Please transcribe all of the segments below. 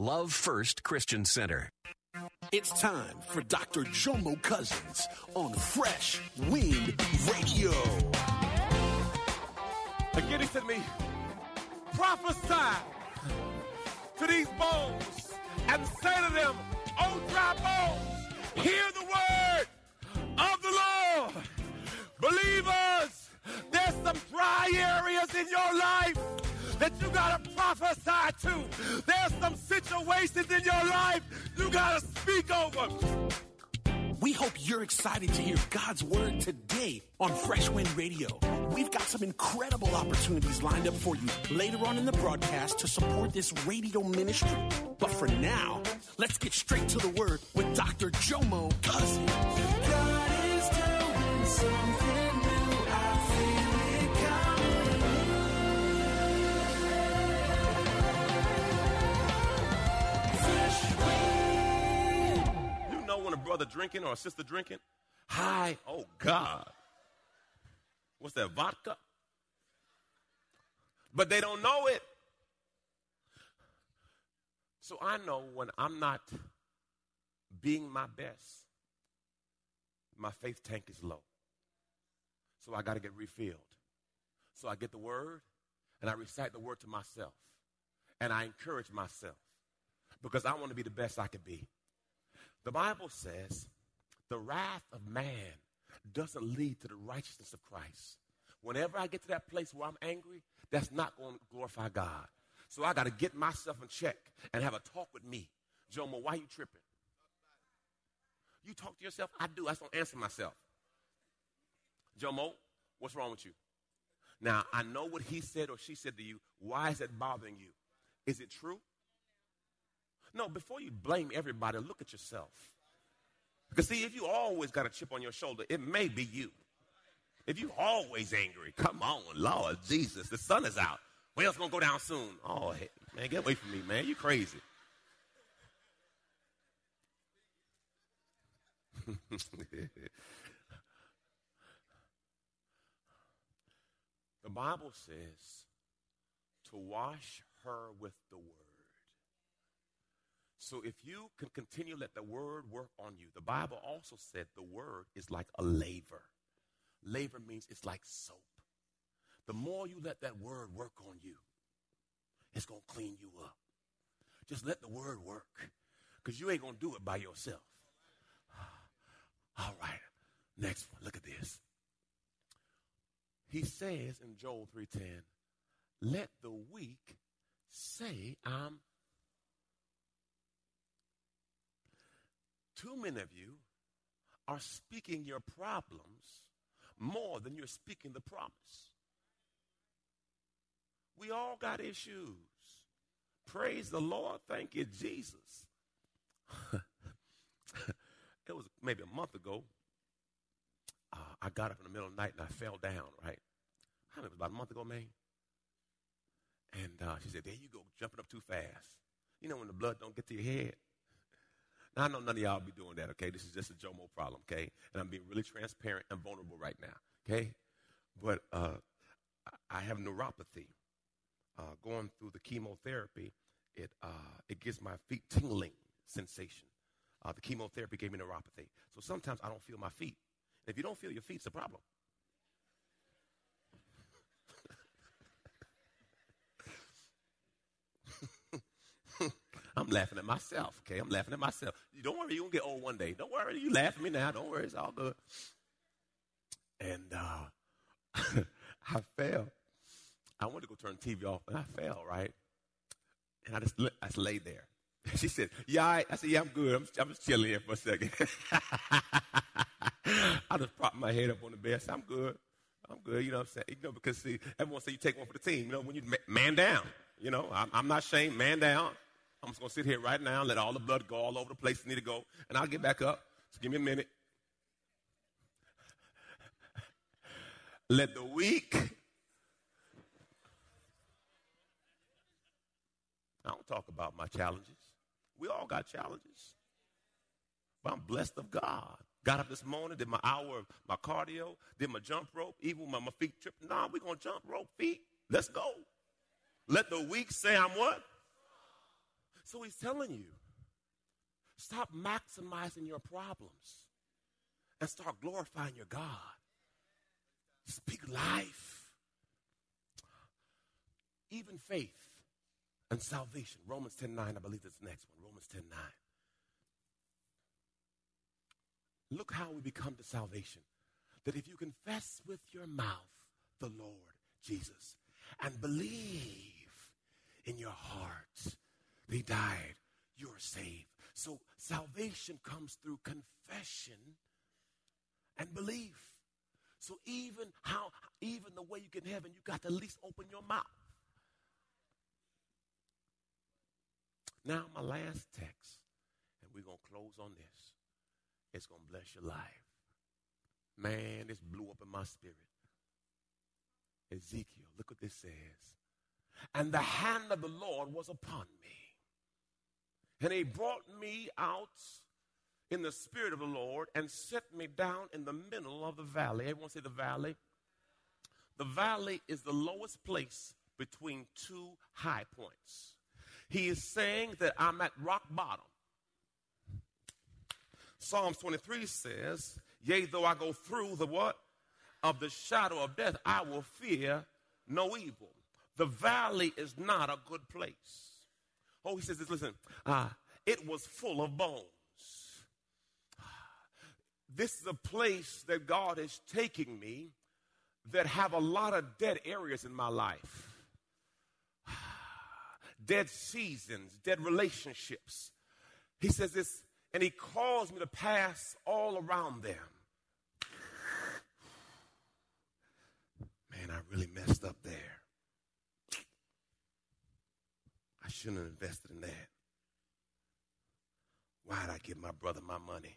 Love First Christian Center. It's time for Dr. Jomo Cousins on Fresh Wind Radio. Again, he said to me, prophesy to these bones and say to them, O dry bones, hear the word of the Lord. Believers, there's some dry areas in your life that you gotta prophesy to. There's some situations in your life you gotta speak over. We hope you're excited to hear God's word today on Fresh Wind Radio. We've got some incredible opportunities lined up for you later on in the broadcast to support this radio ministry. But for now, let's get straight to the word with Dr. Jomo Cousins. God is doing something brother drinking or a sister drinking? Hi, oh God. What's that, vodka? But they don't know it. So I know when I'm not being my best, my faith tank is low. So I got to get refilled. So I get the word and I recite the word to myself. And I encourage myself because I want to be the best I can be. The Bible says the wrath of man doesn't lead to the righteousness of Christ. Whenever I get to that place where I'm angry, that's not going to glorify God. So I got to get myself in check and have a talk with me. Jomo, why you tripping? You talk to yourself? I do. I just don't answer myself. Jomo, what's wrong with you? Now, I know what he said or she said to you. Why is that bothering you? Is it true? No, before you blame everybody, look at yourself. Because, see, if you always got a chip on your shoulder, it may be you. If you always angry, come on, Lord Jesus, the sun is out. Going to go down soon. Oh, hey, man, get away from me, man. You crazy. the Bible says to wash her with the word. So if you can continue let the word work on you, the Bible also said the word is like a laver. Laver means it's like soap. The more you let that word work on you, it's going to clean you up. Just let the word work because you ain't going to do it by yourself. All right, next one. Look at this. He says in Joel 3:10, "Let the weak say I'm Too many of you are speaking your problems more than you're speaking the promise. We all got issues. Praise the Lord. Thank you, Jesus. it was maybe a month ago. Uh, I got up in the middle of the night and I fell down, right? How many, about a month ago, man? And uh, she said, There you go, jumping up too fast. You know when the blood don't get to your head? Now, I know none of y'all be doing that, okay? This is just a Jomo problem, okay? And I'm being really transparent and vulnerable right now, okay? But uh, I have neuropathy. Uh, going through the chemotherapy, it, uh, it gives my feet tingling sensation. Uh, the chemotherapy gave me neuropathy. So sometimes I don't feel my feet. If you don't feel your feet, it's a problem. I'm laughing at myself, okay? I'm laughing at myself. You don't worry, you're going to get old one day. Don't worry, you laugh at me now. Don't worry, it's all good. And uh, I fell. I wanted to go turn the TV off, and I fell, right? And I just, I just laid there. She said, Yeah, I, I said, Yeah, I'm good. I'm, I'm just chilling here for a second. I just propped my head up on the bed. Said, I'm good. I'm good. You know what I'm saying? You know, because see, everyone say you take one for the team. You know, when you man down, you know, I'm, I'm not ashamed, man down. I'm just going to sit here right now and let all the blood go all over the place it need to go, and I'll get back up. So give me a minute. Let the weak. I don't talk about my challenges. We all got challenges. But I'm blessed of God. Got up this morning, did my hour of my cardio, did my jump rope, even when my feet tripping. Nah, we're going to jump rope feet. Let's go. Let the weak say I'm what? So he's telling you stop maximizing your problems and start glorifying your God. Speak life. Even faith and salvation. Romans 10 9, I believe that's the next one. Romans 10 9. Look how we become to salvation. That if you confess with your mouth the Lord Jesus and believe in your heart he died, you're saved. So salvation comes through confession and belief. So even how even the way you get in heaven, you got to at least open your mouth. Now my last text, and we're gonna close on this. It's gonna bless your life. Man, this blew up in my spirit. Ezekiel, look what this says. And the hand of the Lord was upon me. And he brought me out in the spirit of the Lord and set me down in the middle of the valley. Everyone say the valley? The valley is the lowest place between two high points. He is saying that I'm at rock bottom. Psalms 23 says, Yea, though I go through the what? Of the shadow of death, I will fear no evil. The valley is not a good place. Oh, he says this, listen, uh, it was full of bones. This is a place that God is taking me that have a lot of dead areas in my life. Dead seasons, dead relationships. He says this, and he calls me to pass all around them. Man, I really messed up there. I shouldn't have invested in that. Why'd I give my brother my money?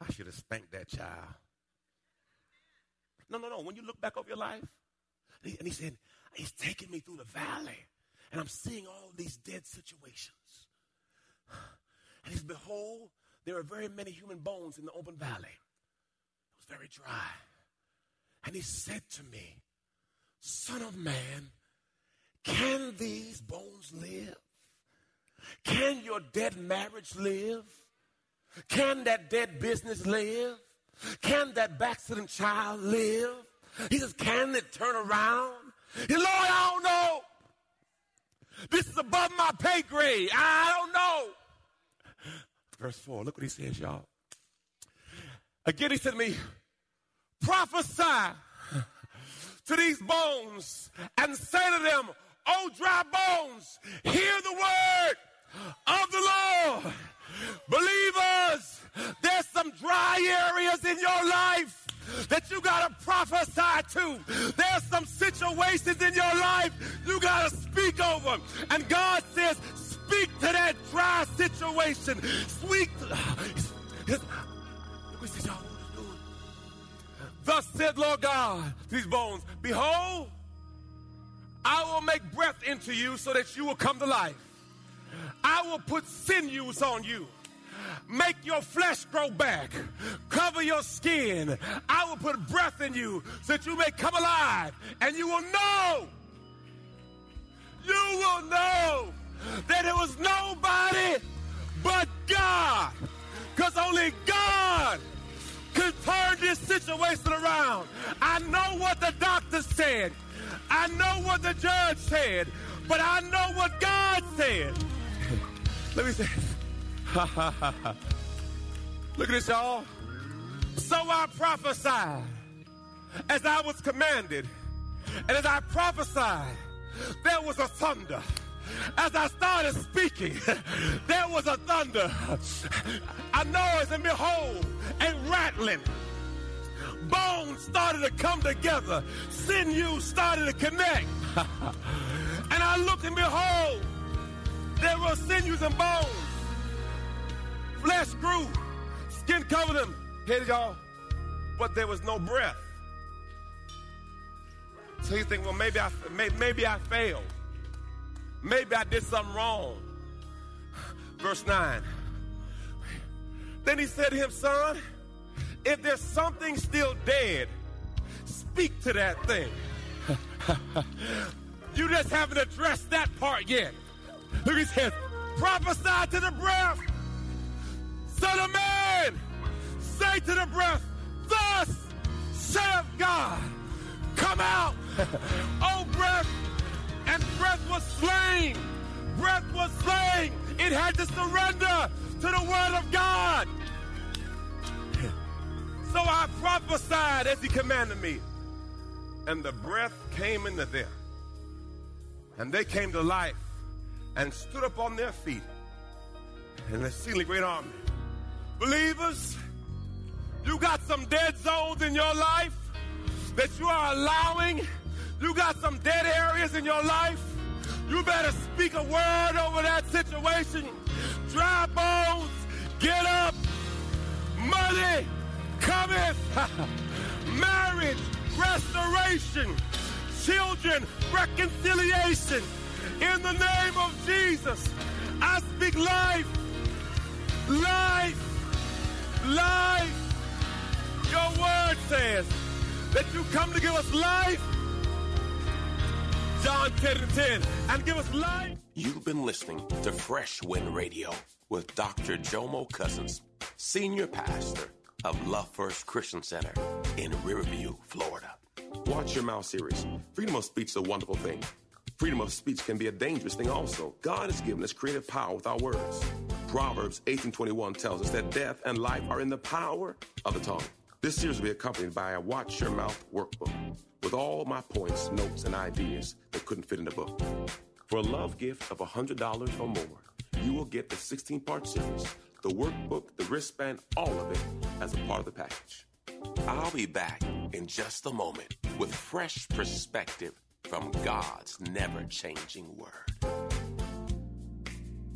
I should have spanked that child. No, no, no. When you look back over your life, and he said, He's taking me through the valley, and I'm seeing all these dead situations. And he Behold, there are very many human bones in the open valley. Was very dry. And he said to me, Son of man, can these bones live? Can your dead marriage live? Can that dead business live? Can that backslidden child live? He says, Can it turn around? He Lord, I don't know. This is above my pay grade. I don't know. Verse 4, look what he says, y'all. Again, he said to me, prophesy to these bones and say to them, O dry bones, hear the word of the Lord. Believers, there's some dry areas in your life that you got to prophesy to. There's some situations in your life you got to speak over. And God says, speak to that dry situation. Speak. To, Thus said Lord God, to these bones, behold, I will make breath into you so that you will come to life. I will put sinews on you. Make your flesh grow back. Cover your skin. I will put breath in you so that you may come alive. And you will know. You will know that it was nobody but God. Because only God can turn this situation around. I know what the doctor said. I know what the judge said. But I know what God said. Let me say, look at this, y'all. So I prophesied as I was commanded. And as I prophesied, there was a thunder. As I started speaking, there was a thunder, a noise, and behold, a rattling. bones started to come together, sinews started to connect. and I looked and behold, there were sinews and bones. Flesh grew, skin covered them. Hear y'all? But there was no breath. So you think, well, maybe I, maybe I failed. Maybe I did something wrong. Verse 9. Then he said to him, Son, if there's something still dead, speak to that thing. you just haven't addressed that part yet. Look, he says, prophesy to the breath. Son of man, say to the breath, thus saith God, come out. oh, breath. And breath was slain. Breath was slain. It had to surrender to the word of God. So I prophesied as he commanded me. And the breath came into them. And they came to life and stood up on their feet. And the exceedingly great army. Believers, you got some dead zones in your life that you are allowing. You got some dead areas in your life. You better speak a word over that situation. Dry bones, get up. Money cometh. Marriage, restoration, children, reconciliation. In the name of Jesus, I speak life, life, life. Your word says that you come to give us life. John 10 and 10, and give us life. You've been listening to Fresh Wind Radio with Dr. Jomo Cousins, Senior Pastor of Love First Christian Center in Riverview, Florida. Watch your mouth series. Freedom of speech is a wonderful thing. Freedom of speech can be a dangerous thing also. God has given us creative power with our words. Proverbs 18:21 tells us that death and life are in the power of the tongue. This series will be accompanied by a Watch Your Mouth workbook with all my points, notes, and ideas that couldn't fit in the book. For a love gift of $100 or more, you will get the 16 part series, the workbook, the wristband, all of it as a part of the package. I'll be back in just a moment with fresh perspective from God's never changing word.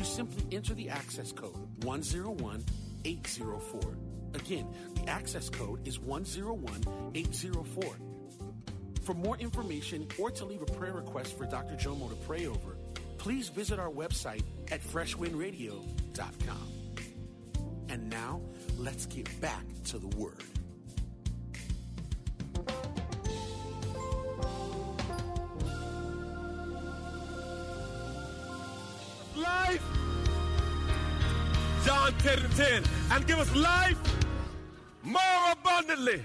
You simply enter the access code 101804. Again, the access code is 101804. For more information or to leave a prayer request for Dr. Jomo to pray over, please visit our website at freshwindradio.com. And now, let's get back to the Word. Life. John 10 and 10. And give us life more abundantly.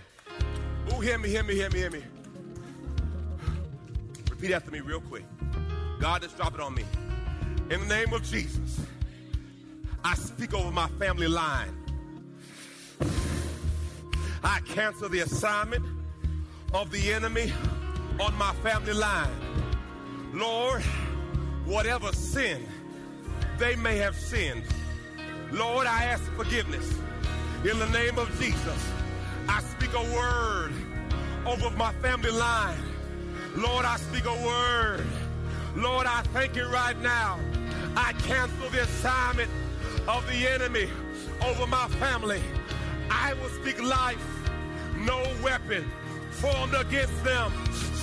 Oh, hear me, hear me, hear me, hear me. Repeat after me real quick. God, just drop it on me. In the name of Jesus, I speak over my family line. I cancel the assignment of the enemy on my family line. Lord, whatever sin they may have sinned, Lord, I ask forgiveness. In the name of Jesus, I speak a word over my family line. Lord, I speak a word. Lord, I thank you right now. I cancel the assignment of the enemy over my family. I will speak life. No weapon formed against them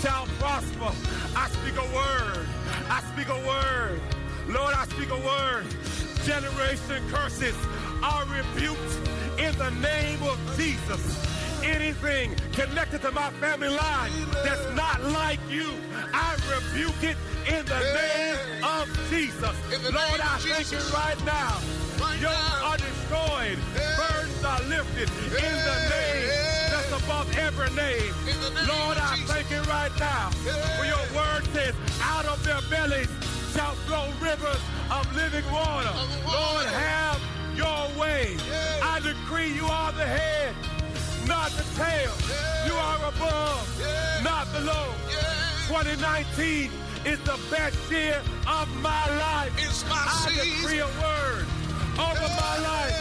shall prosper. I speak a word. I speak a word. Lord, I speak a word. Generation curses are rebuked in the name of Jesus. Anything connected to my family line that's not like you, I rebuke it in the name of Jesus. Lord, I thank you right now. Yokes are destroyed, burdens are lifted in the name that's above every name. Lord, I thank you right now for your word says, out of their bellies shall flow rivers of living water. Lord, have your way. I decree you are the head, not the tail. You are above, not below. 2019 is the best year of my life. It's my I decree a word over my life.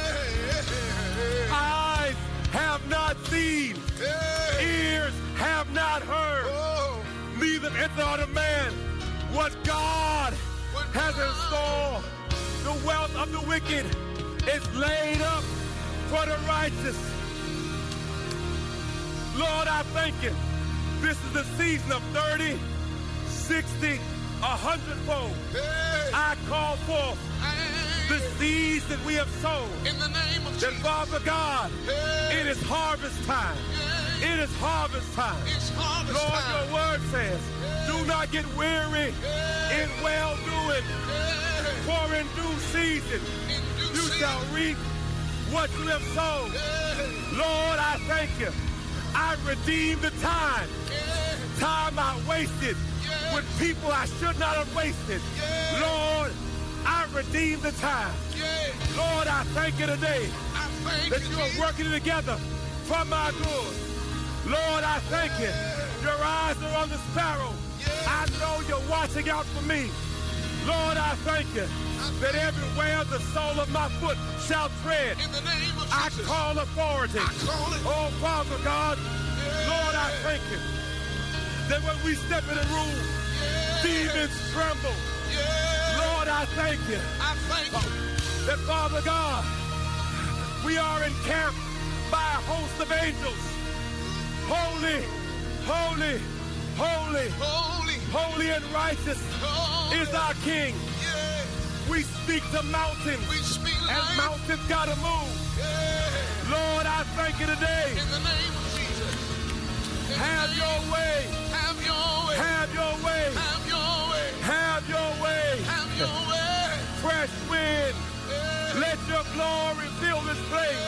Eyes have not seen, ears have not heard, oh. neither enter the man what God has in store. The wealth of the wicked is laid up for the righteous. Lord, I thank you. This is the season of 30, 60, a hundredfold. I call forth the seeds that we have sown. In the name of That Jesus. Father God, it is harvest time. It is harvest time. It's harvest Lord, time. your word says, do not get weary in well doing, for in due season In due you season. shall reap what you have sown. Lord, I thank you. I redeemed the time. Time I wasted with people I should not have wasted. Lord, I redeemed the time. Lord, I thank you today I thank that you, you are working together for my good. Lord, I thank you. Your eyes are on the sparrow. I know you're watching out for me. Lord, I thank you that everywhere the sole of my foot shall tread, In the name of I call authority. I call. Oh, Father God, Lord, I thank you that when we step in the room, demons tremble. Lord, I thank you I thank you. that, Father God, we are encamped by a host of angels. Holy, holy, holy, Holy. holy and righteous Holy. is our King. Yeah. We speak to mountains, We speak and life. mountains gotta move. Yeah. Lord, I thank you today. In the name of Jesus. Have your way. Have your way. Have your way. Have your way. Have your way. Have your way. Fresh wind. Yeah. Let your glory fill this place.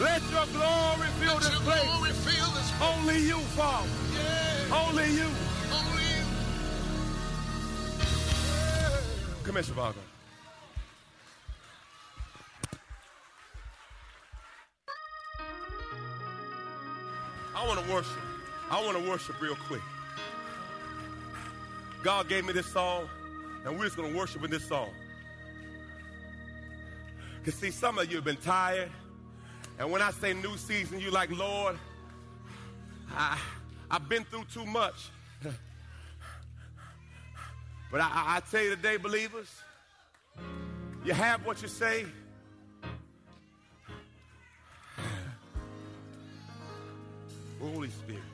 Let your glory fill Let this your place. Glory fill this place. Only you, Father. Yeah. Only you. Only you. Come here, Shivago. I want to worship. I want to worship real quick. God gave me this song, and we're just going to worship in this song. Because, see, some of you have been tired, and when I say new season, you're like, Lord, I, I've been through too much. But I, I, I tell you today, believers, you have what you say. Holy Spirit.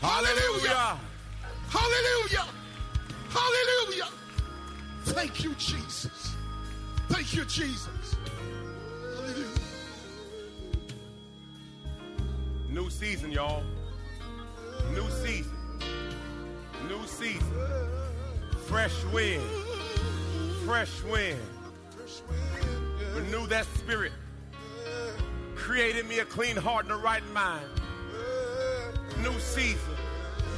Hallelujah. Hallelujah. Hallelujah. Thank you, Jesus. Thank you, Jesus. Hallelujah. New season, y'all. New season. New season. Fresh wind. Fresh wind. Renew that spirit. Created me a clean heart and a right mind. New season.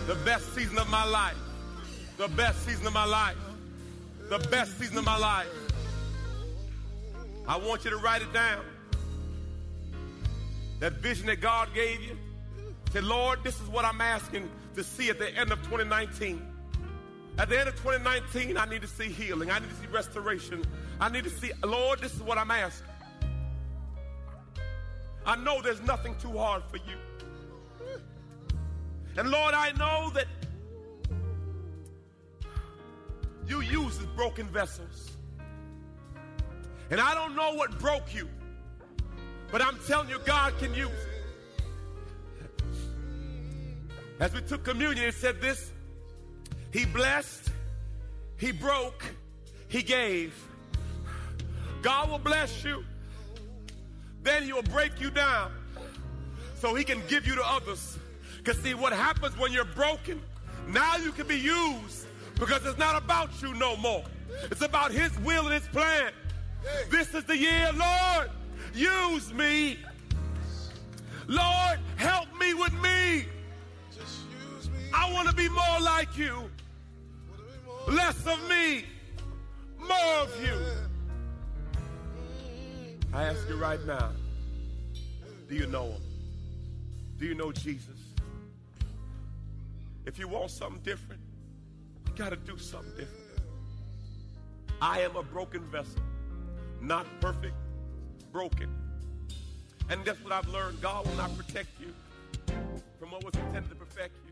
The best season of my life. The best season of my life. The best season of my life. I want you to write it down. That vision that God gave you. Say, Lord, this is what I'm asking to see at the end of 2019. At the end of 2019, I need to see healing. I need to see restoration. I need to see, Lord, this is what I'm asking. I know there's nothing too hard for you. And Lord, I know that you use broken vessels. And I don't know what broke you, but I'm telling you, God can use it. As we took communion, it said this He blessed, He broke, He gave. God will bless you, then He will break you down so He can give you to others. Because, see, what happens when you're broken, now you can be used because it's not about you no more. It's about His will and His plan. This is the year, Lord, use me. Lord, help me with me. I want to be more like you. Less of me, more of you. I ask you right now do you know him? Do you know Jesus? If you want something different, you got to do something different. I am a broken vessel, not perfect, broken. And that's what I've learned. God will not protect you from what was intended to perfect you.